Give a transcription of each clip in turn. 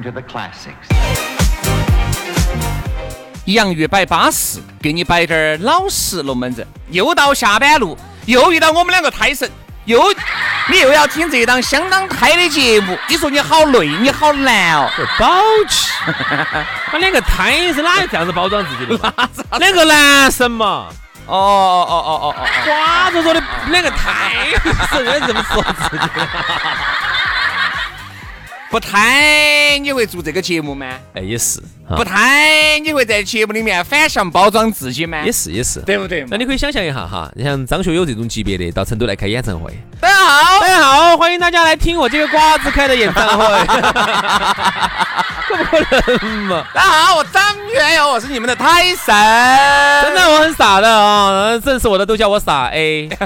Return to the classics. 洋芋摆巴适，给你摆点儿老实龙门阵。又到下班路，又遇到我们两个胎神，又你又要听这档相当胎的节目，你说你好累，你好难哦。宝气，他两个胎是哪有这样子包装自己的？两个男神嘛，哦哦哦哦哦哦，瓜着说的两个胎神，该这么说自己的。不胎你会做这个节目吗？哎，也是，不胎你会在节目里面反向包装自己吗？也是，也是，对不对那你可以想象一下哈，你像张学友这种级别的到成都来开演唱会，大家好，大家好，欢迎大家来听我这个瓜子开的演唱会，可 不可能嘛？大家好，我张学友，我是你们的胎神。真的，我很傻的啊，认识我的都叫我傻 A。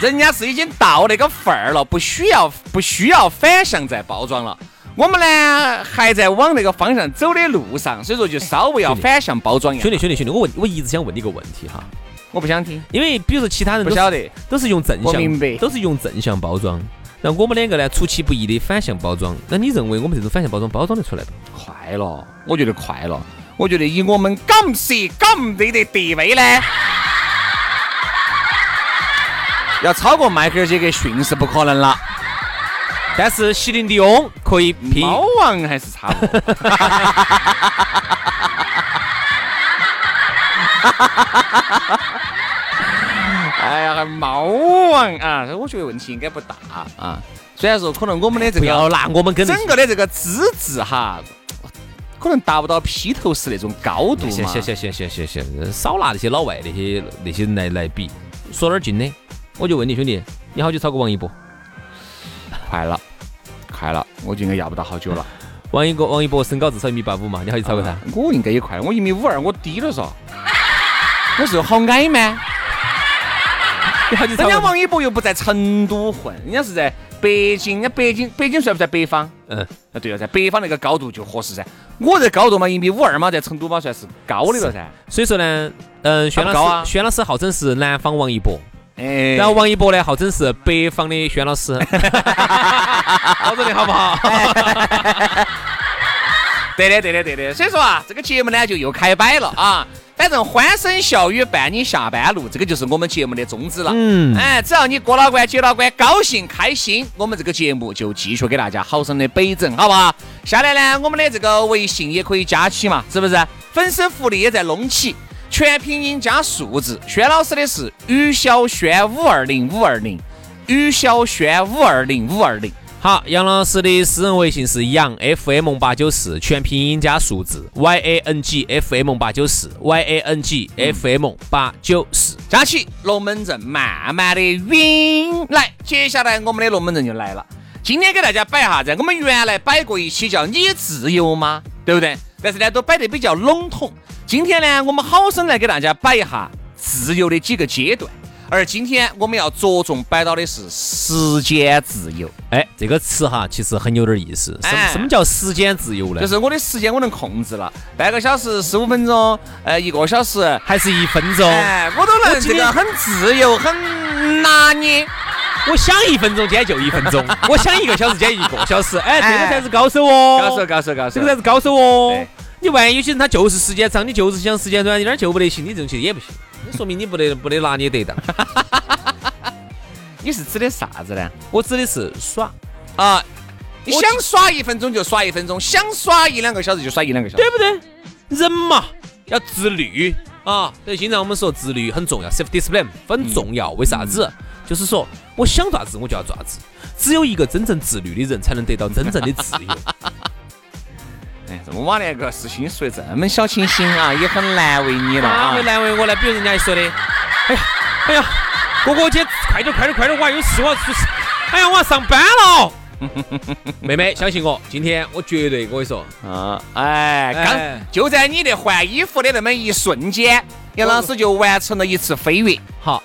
人家是已经到那个份儿了，不需要不需要反向再包装了。我们呢还在往那个方向走的路上，所以说就稍微要反向包装一下。兄弟，兄弟，兄弟，我问，我一直想问你一个问题哈，我不想听，因为比如说其他人不晓得，都是用正向，我明白都是用正向包装，然后我们两个呢出其不意的反向包装。那你认为我们这种反向包装包装得出来不？快了，我觉得快了。我觉得以我们港式港地的地位呢，要超过迈克尔·杰克逊是不可能了。但是席琳迪翁可以拼，猫王还是差不多。哎呀，猫王啊，我觉得问题应该不大啊。虽然说可能我们的这不要个拿我们跟整个的这个资质哈，可能达不到披头士那种高度嘛。行行行行行行行，少拿那些老外那些那些来来比，说点儿近的。我就问你兄弟，你好久炒过王一博？快了，快了，我就应该要不到好久了。王一博王一博身高至少一米八五嘛，你好久超过他？我应该也快，我一米五二，我低了噻。我是好矮吗？人家王一博又不在成都混，人家是在北京，人家北京北京算不算北方？嗯，啊，对了，在北方那个高度就合适噻。我这高度嘛，一米五二嘛，在成都嘛算是高的了噻。所以说呢，嗯，轩他不高啊老师轩老师号称是南方王一博，哎，然后王一博呢号称是北方的轩老师，好着的好不好？对的，对的，对的。所以说啊，这个节目呢就又开摆了啊。反正欢声笑语伴你下班路，这个就是我们节目的宗旨了。嗯哎，只要你过了关、接了关，高兴开心，我们这个节目就继续给大家好生的北整，好不好？下来呢，我们的这个微信也可以加起嘛，是不是？粉丝福利也在弄起，全拼音加数字。轩老师的是于小轩五二零五二零，于小轩五二零五二零。好，杨老师的私人微信是杨 FM 八九四，全拼音加数字 Y A N G F M 八九四 Y A N G F M 八九四。加起龙门阵慢慢的晕来，接下来我们的龙门阵就来了。今天给大家摆一下子，我们原来摆过一期叫“你自由吗”，对不对？但是呢，都摆得比较笼统。今天呢，我们好生来给大家摆一下自由的几个阶段。而今天我们要着重摆到的是时间自由，哎，这个词哈，其实很有点意思。什哎什么叫时间自由呢？就是我的时间我能控制了，半个小时、十五分钟，呃，一个小时，还是一分钟？哎，我都能这个很自由，很拿捏。我想一分钟，今天就一分钟；我想一个小时，今天一个小时。哎，这个才是高手哦，高手，高手，高手。这个才是高手哦。你万一有些人他就是时间长，你就是想时间短，一点儿就不得行，你这种其实也不行，那说明你不得不得拿捏得当。你是指的啥子呢？我指的是耍，啊，你想耍一分钟就耍一分钟，想耍一两个小时就耍一两个小时。对不对？人嘛要自律啊，所以经常我们说自律很重要，self discipline 很重要。为啥子？就是说我想咋子我就要咋子，只有一个真正自律的人才能得到真正的自由。哎，这么晚那个事情说的这么小清新啊，也很难为你了哪啊会。难为我呢？比如人家一说的，哎呀，哎呀，哥哥姐快点快点快点，我还有事我要出事，哎呀，我要上班了。妹妹，相信我，今天我绝对我跟你说，啊，哎，哎刚就在你的换衣服的那么一瞬间，杨老师就完成了一次飞跃。好，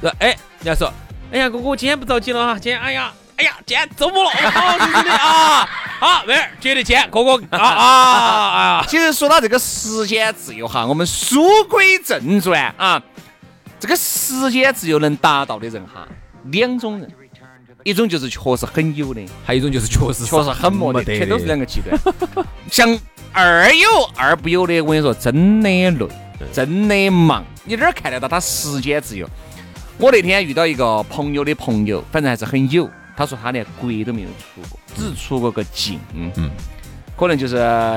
呃，哎，人家说，哎呀，哥哥，今天不着急了哈，今天，哎呀，哎呀，今天周末了，好，是真的啊，好，妹儿，绝对见，哥哥啊啊啊！其实说到这个时间自由哈，我们书归正传啊，这个时间自由能达到的人哈，两种人，一种就是确实很有的，还有一种就是确实确实很没的，得全都是两个极端。像二有二不有的，我跟你说，真的累，真的忙，你哪儿看得到他时间自由？我那天遇到一个朋友的朋友，反正还是很有，他说他连国都没有出过，只出过个境，嗯，可能就是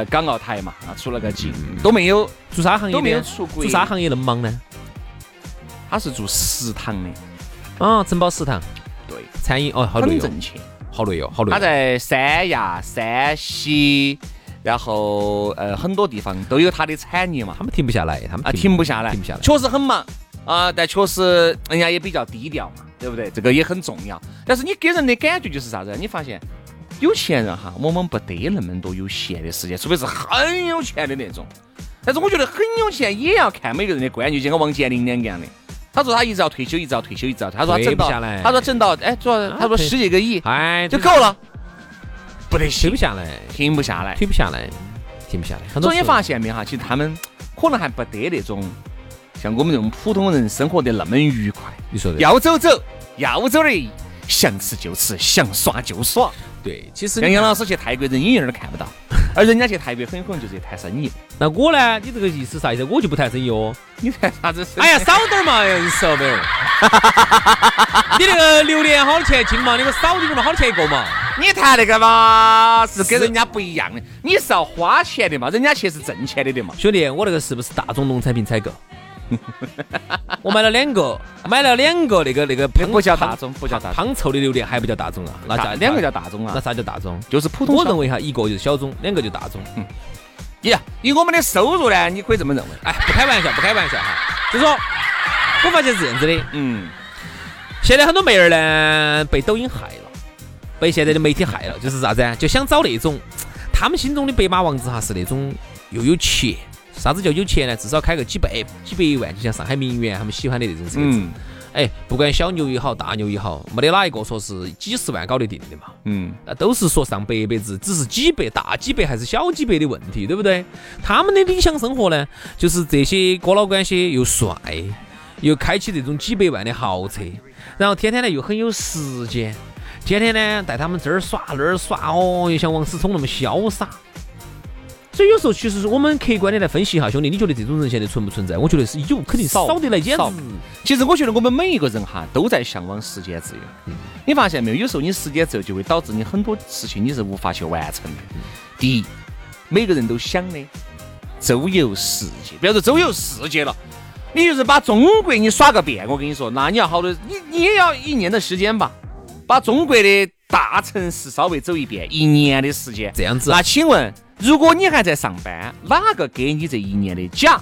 港澳台嘛，啊，出了个境，都没有，做啥行业都没有出国做啥行业那么忙呢？他是做食堂的，啊，承包食堂，对，餐饮哦，好累哦，很挣钱。好累哦，好累哦。他在三亚、山西，然后呃很多地方都有他的产业嘛。他，们停不下来，他们啊停不下来，停不下来。确实很忙啊，但确实人家也比较低调嘛，对不对？这个也很重要。但是你给人的感觉就是啥子？你发现有钱人哈，往往不得那么多有闲的时间，除非是很有钱的那种。但是我觉得很有钱也要看每个人的观念，就跟王健林两个样的。他说他一直要退休，一直要退休，一直要退。他说他挣到他说挣到，哎，主要他说退十几个亿哎，就够了，不得停行不，下来，停不下来。停不下来，停不下来。所以你发现没哈？其实他们可能还不得那种像我们这种普通人生活的那么愉快。你说的要走走，要走的，想吃就吃，想耍就耍。对，其实杨杨老师，去泰国，人影影儿都看不到，而人家去泰国很可能就是谈生意。那我呢？你这个意思啥意思？我就不谈生意哦。你谈啥子生意？哎呀，少点儿嘛，杨少妹儿。你那个榴莲好多钱一斤嘛？你给我少点儿嘛，好多钱一个嘛？你谈那个嘛，是跟人家不一样的。你是要花钱的嘛，人家去是挣钱的的嘛。兄弟，我那个是不是大众农产品采购？我买了两个，买了两个那个那个不叫大众，不叫大众，胖臭的榴莲，还不叫大众啊？那叫两个叫大众啊那啊，啥叫大众？就是普通。我认为哈，一个就是小众，两个就大众。呀，以我们的收入呢，你可以这么认为。哎，不开玩笑，不开玩笑哈。就说，我发现是这样子的，嗯，现在很多妹儿呢被抖音害了，被现在的媒体害了，就是啥子啊？就想找那种他们心中的白马王子哈，是那种又有钱。啥子叫有钱呢？至少开个几百几百万，就像上海名媛他们喜欢的那种车子。嗯哎，不管小牛也好，大牛也好，没得哪一个说是几十万搞得定的嘛。嗯，那都是说上百百字，只是几百、大几百还是小几百的问题，对不对？他们的理想生活呢，就是这些哥老倌些又帅，又开起这种几百万的豪车，然后天天呢又很有时间，天天呢带他们这儿耍那儿耍，哦，又像王思聪那么潇洒。所以有时候其实我们客观的来分析一下，兄弟，你觉得这种人现在存不存在？我觉得是有，肯定少少得来，简直少其实我觉得我们每一个人哈都在向往时间自由。你发现没有？有时候你时间自由就会导致你很多事情你是无法去完成的。第一，每个人都想的周游世界，不要说周游世界了，你就是把中国你耍个遍。我跟你说，那你要好多，你你也要一年的时间吧，把中国的大城市稍微走一遍，一年的时间。这样子。那请问，如果你还在上班，哪个给你这一年的假？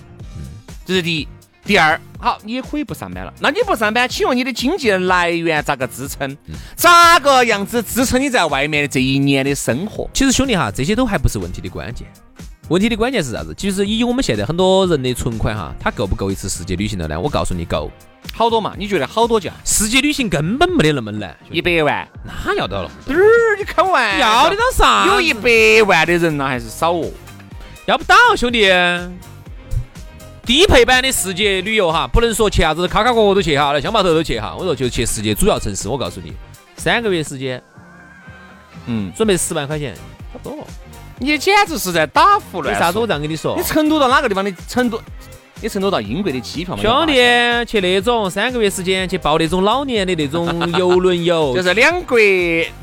这是第一。第二，好，你也可以不上班了。那你不上班，请问你的经济来源咋个支撑？咋个样子支撑你在外面的这一年的生活？其实兄弟哈，这些都还不是问题的关键。问题的关键是啥子？其实以我们现在很多人的存款哈，他够不够一次世界旅行的呢？我告诉你，够。好多嘛？你觉得好多价？世界旅行根本没得那么难，一百万？那要到了？嘚儿，你开玩笑要得到啥？有一百万的人呢，还是少哦？要不到，兄弟。低配版的世界旅游哈，不能说去啥子卡卡国国都去哈，来乡坝头都去哈。我说就去世界主要城市，我告诉你，三个月时间，嗯，准备十万块钱，差不多。你简直是在打胡乱说。为啥子我这样跟你说你？成都到哪个地方的成都？你成都到英国的机票嘛？兄弟，去那种三个月时间去报那种老年的那种游轮游，就是两国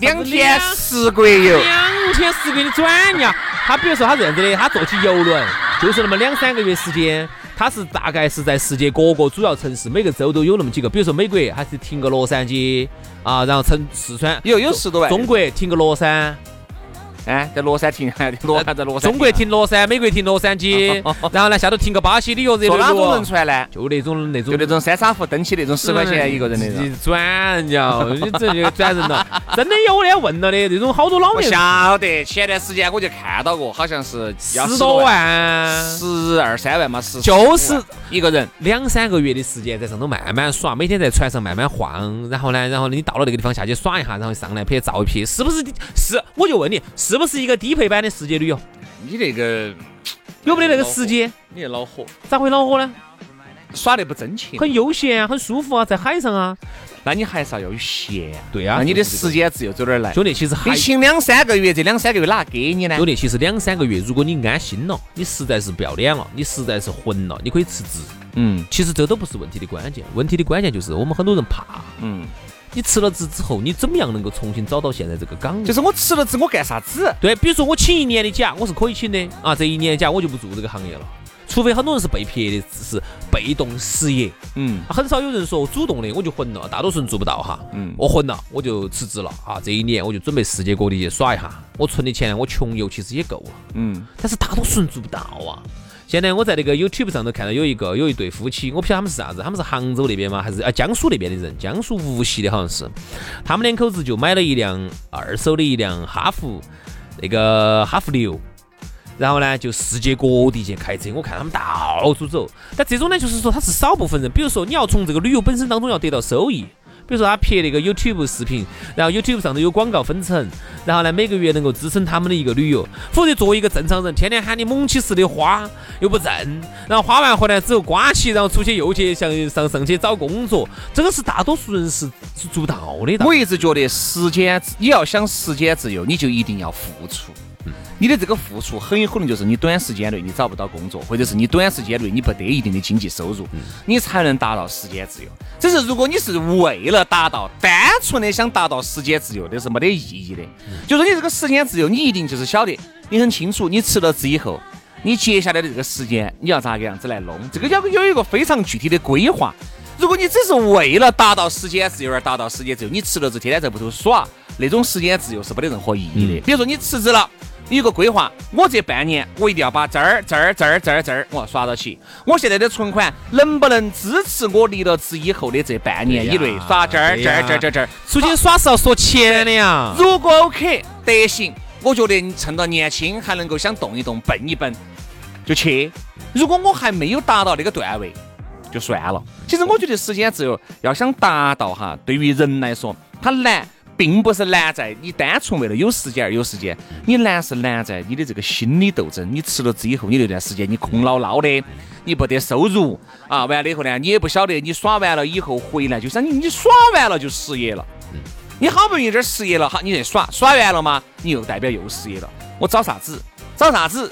两天十国游。两天十个月的转呀。他比如说他这样子的，他坐起游轮就是那么两三个月时间，他是大概是在世界各个主要城市，每个州都有那么几个。比如说美国还是停个洛杉矶啊，然后成四川有有十多万。中国停个乐山。哎，在乐山停，罗山在乐山。中国停乐山，美国停洛杉矶，然后呢，下头停个巴西旅游热坐哪种轮船呢？就那种那种，就那种三沙湖登起那种十块钱一个人的。转人家，你这就转人了。真的有的问了的，那种好多老年。晓得，前段时间我就看到过，好像是十多万，十二三万嘛，十就是一个人两三个月的时间在上头慢慢耍，每天在船上慢慢晃，然后呢，然后你到了那个地方下去耍一下，然后上来拍照一拍，是不是？是，我就问你，是不是一个？低配版的世界旅游，你那个有没得那个时间？你恼火？咋会恼火呢？耍得不真切，很悠闲啊，很舒服啊，在海上啊。那你还是要有闲。对啊，那你的时间自由走哪儿来？兄弟，其实你请两三个月，这两三个月哪给你呢？兄弟，其实两三个月，如果你安心了，你实在是不要脸了，你实在是混了，你可以辞职。嗯，其实这都不是问题的关键，问题的关键就是我们很多人怕。嗯。你辞了职之后，你怎么样能够重新找到现在这个岗位？就是我辞了职，我干啥子？对，比如说我请一年的假，我是可以请的啊。这一年假我就不做这个行业了，除非很多人是被撇的，是被动失业。嗯，很少有人说主动的，我就混了，大多数人做不到哈。嗯，我混了，我就辞职了啊。这一年我就准备世界各地去耍一下，我存的钱我穷游其实也够了。嗯，但是大多数人做不到啊。现在我在那个 YouTube 上头看到有一个有一对夫妻，我不晓得他们是啥子，他们是杭州那边吗？还是啊江苏那边的人？江苏无锡的好像是。他们两口子就买了一辆二手的一辆哈弗，那个哈弗六，然后呢就世界各地去开车。我看他们到处走。但这种呢，就是说他是少部分人。比如说你要从这个旅游本身当中要得到收益。比如说他拍那个 YouTube 视频，然后 YouTube 上头有广告分成，然后呢每个月能够支撑他们的一个旅游。否则作为一个正常人，天天喊你猛起似的花又不挣，然后花完回来之后刮起，然后出去又去向上上去找工作，这个是大多数人是是做不到的。我一直觉得时间，你要想时间自由，你就一定要付出。你的这个付出很有可能就是你短时间内你找不到工作，或者是你短时间内你不得一定的经济收入，你才能达到时间自由。只是如果你是为了达到单纯的想达到时间自由，那是没得意义的。就说你这个时间自由，你一定就是晓得，你很清楚，你辞了职以后，你接下来的这个时间你要咋个样子来弄，这个要有一个非常具体的规划。如果你只是为了达到时间自由而达到时间自由，你辞了职天天在屋头耍，那种时间自由是没得任何意义的。比如说你辞职了。有个规划，我这半年我一定要把这儿、这儿、这儿、这儿、这儿我要耍到起。我现在的存款能不能支持我离了职以后的这半年以内耍这儿、这儿、这儿、这儿、这儿？出去耍是要说钱的呀。如果 OK 得行，我觉得你趁到年轻还能够想动一动、蹦一蹦，就去。如果我还没有达到那个段位，就算了。其实我觉得时间自由要想达到哈，对于人来说，它难。并不是难在你单纯为了有时间而有时间，你难是难在你的这个心理斗争。你辞了职以后，你那段时间你空落落的，你不得收入啊，完了以后呢，你也不晓得你耍完了以后回来，就像你你耍完了就失业了。你好不容易这儿失业了，好，你再耍耍完了吗？你又代表又失业了。我找啥子？找啥子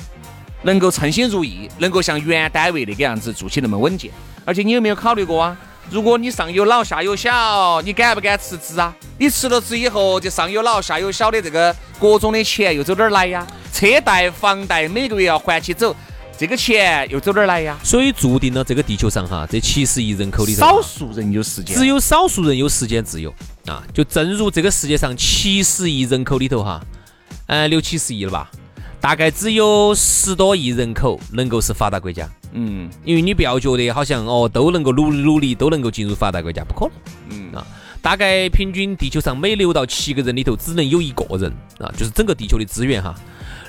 能够称心如意，能够像原单位那个样子做起那么稳健？而且你有没有考虑过啊？如果你上有老下有小，你敢不敢辞职啊？你辞了职以后，这上有老下有小的这个各种的钱又走哪儿来呀？车贷、房贷每个月要还起走，这个钱又走哪儿来呀？所以注定了这个地球上哈，这七十亿人口里头，少数人有时间，只有少数人有时间自由啊！就正如这个世界上七十亿人口里头哈，呃，六七十亿了吧？大概只有十多亿人口能够是发达国家。嗯，因为你不要觉得好像哦都能够努努力都能够进入发达国家，不可能。嗯啊，大概平均地球上每六到七个人里头只能有一个人啊，就是整个地球的资源哈，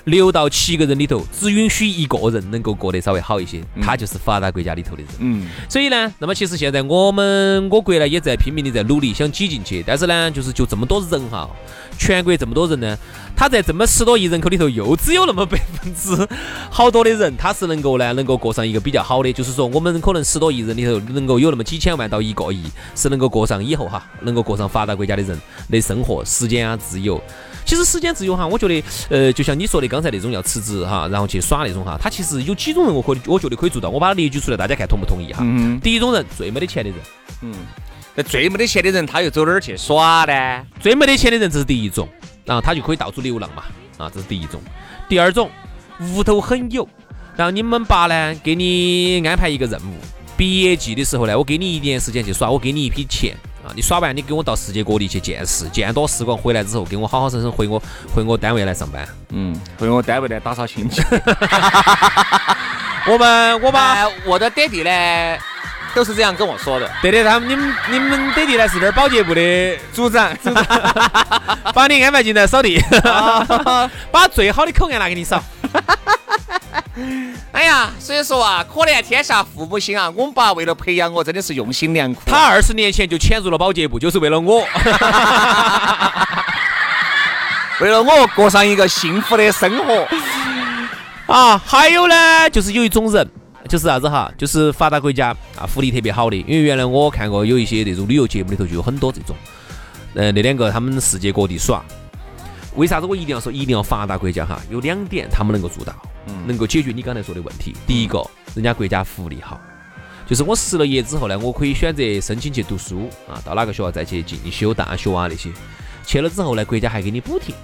六到七个人里头只允许一个人能够过得稍微好一些，他就是发达国家里头的人。嗯，所以呢，那么其实现在我们我国呢也在拼命的在努力想挤进去，但是呢，就是就这么多人哈。全国这么多人呢，他在这么十多亿人口里头，又只有那么百分之好多的人，他是能够呢，能够过上一个比较好的。就是说，我们可能十多亿人里头，能够有那么几千万到一个亿，是能够过上以后哈，能够过上发达国家的人的生活，时间啊自由。其实时间自由哈，我觉得，呃，就像你说的刚才那种要辞职哈，然后去耍那种哈，他其实有几种人，我可以，我觉得可以做到。我把它列举出来，大家看同不同意哈？嗯第一种人，最没得钱的人，嗯，那最没得钱的人，他又走哪儿去耍呢？最没得钱的人，这是第一种，然后他就可以到处流浪嘛，啊，这是第一种。第二种，屋头很有，然后你们爸呢给你安排一个任务，毕业季的时候呢，我给你一年时间去耍，我给你一批钱。啊！你耍完，你跟我到世界各地去见识，见多识广，回来之后，给我好好生生回我回我单位来上班。嗯，回我单位来打扫清洁。我们我把哎我的爹地呢，都是这样跟我说的。对的，他们你们你们爹地呢是这儿保洁部的组长，组长，把你安排进来扫地，把最好的口岸拿给你扫。哎呀，所以说啊，可怜天下父母心啊！我们爸为了培养我，真的是用心良苦。他二十年前就潜入了保洁部，就是为了我。为了我过上一个幸福的生活。啊，还有呢，就是有一种人，就是啥子哈，就是发达国家啊，福利特别好的。因为原来我看过有一些那种旅游节目里头就有很多这种，呃，那两个他们世界各地耍。为啥子我一定要说一定要发达国家哈？有两点他们能够做到，能够解决你刚才说的问题。第一个，人家国家福利好，就是我失了业之后呢，我可以选择申请去读书啊，到哪个学校再去进修大学啊那些。去了之后呢，国家还给你补贴，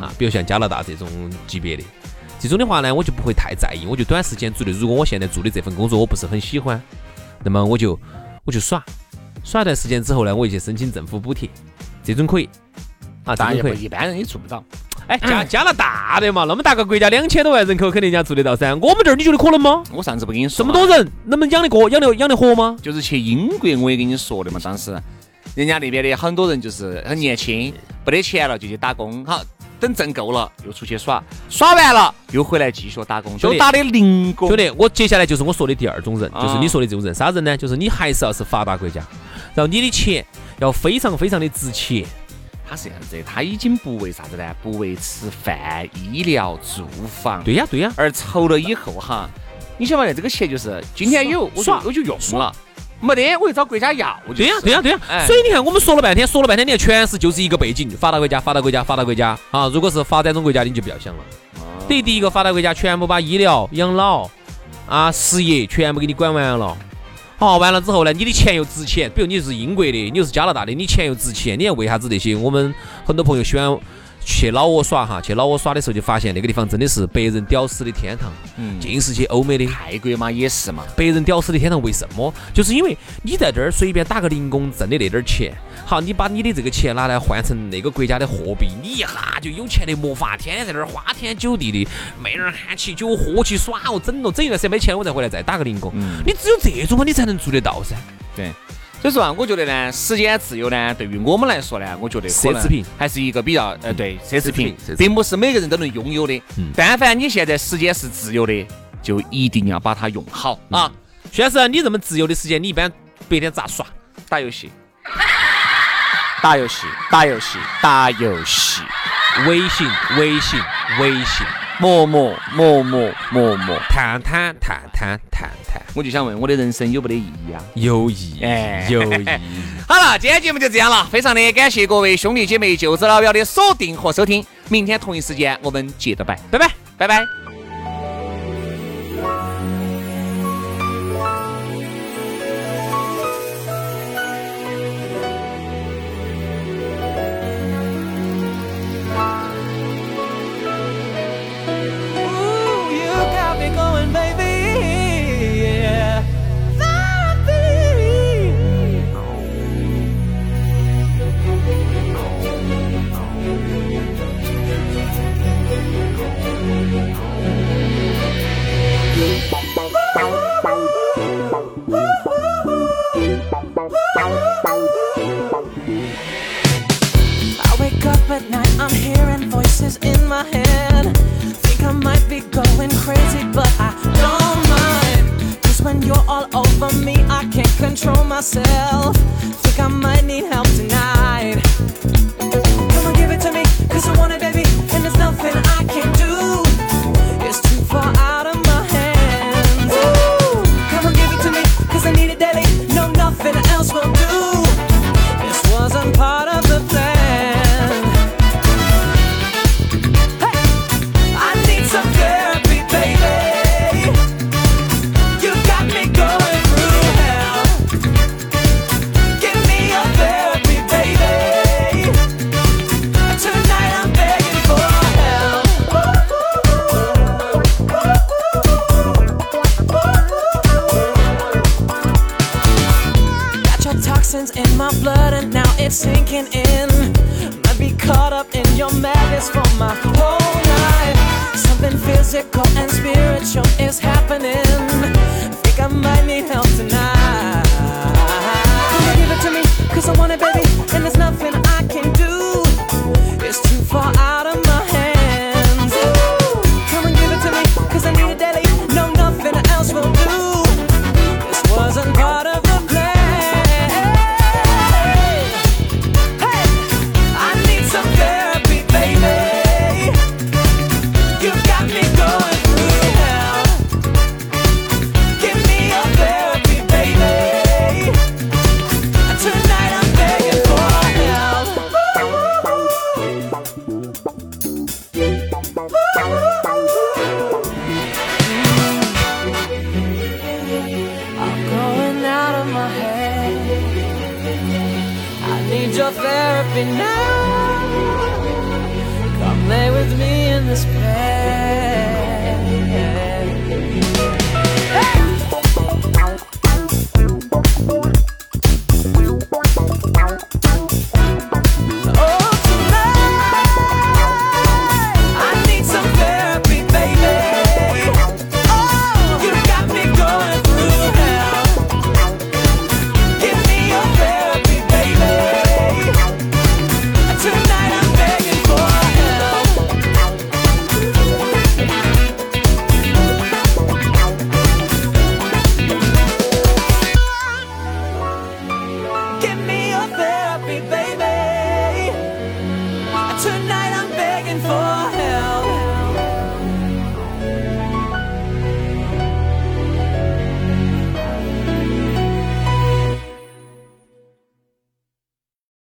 啊，比如像加拿大这种级别的。这种的话呢，我就不会太在意，我就短时间做的。如果我现在做的这份工作我不是很喜欢，那么我就我就耍，耍一段时间之后呢，我就去申请政府补贴，这种可以啊，这当然可以。一般人也做不到。哎，加加拿大的嘛，那么大个国家，两千多万人口，肯定人家做得到噻。我们这儿你觉得可能吗？我上次不跟你说吗这么多人，能不能养得过、养得养得活吗？就是去英国，我也跟你说的嘛，当时人家那边的很多人就是很年轻，没得钱了就去打工，好，等挣够了又出去耍，耍完了又回来继续打工，就打的零工兄。弟，我接下来就是我说的第二种人，啊就是你说的这种人，啥人呢？就是你还是要是发达国家，然后你的钱要非常非常的值钱。他是这样子的，他已经不为啥子呢？不为吃饭、医疗、住房，对呀，对呀，而筹了以后哈，你想嘛，这个钱就是今天有，我就耍我就用了，没得我就找国家要。对呀，对呀，对呀。哎所以你看，我们说了半天，说了半天，你看全是就是一个背景，发达国家，发达国家，发达国家啊。如果是发展中国家，你就不要想了。等于第一个发达国家全部把医疗、养老啊、失业全部给你管完了。好，完了之后呢，你的钱又值钱。比如你是英国的，你又是加拿大的，你钱又值钱。你看为啥子那些我们很多朋友喜欢去老挝耍哈？去老挝耍的时候就发现那个地方真的是白人屌丝的天堂，嗯尽是些欧美的。泰国嘛也是嘛，白人屌丝的天堂，为什么？就是因为你在这儿随便打个零工挣的那点儿钱，好，你把你的这个钱拿来换成那个国家的货币，你一下就有钱的没法，天天在那儿花天酒地的，妹儿喊起酒喝起耍哦，整了整一段时间没钱，我再回来再打个零工。嗯你只有这种嘛，你才能做得到噻。对。所以说啊，我觉得呢，时间自由呢，对于我们来说呢，我觉得奢侈品还是一个比较呃，对，奢侈品并不是每个人都能拥有的。嗯但凡你现在时间是自由的，就一定要把它用好啊！薛老师，你这么自由的时间，你一般白天咋耍？打游戏，打游戏，打游戏，打游戏，微信，微信，微信，磨磨磨磨磨磨。探探探探探探，我就想问，我的人生有没得意义啊？有意义哎，有意义。好了，今天节目就这样了，非常的感谢各位兄弟姐妹、舅子老表的锁定和收听。明天同一时间我们接着拜，拜拜。拜拜。Myself. Think I might need help toxins in my blood and now it's sinking in. Might be caught up in your madness for my whole life. Something physical and spiritual is happening. Think I might need help tonight.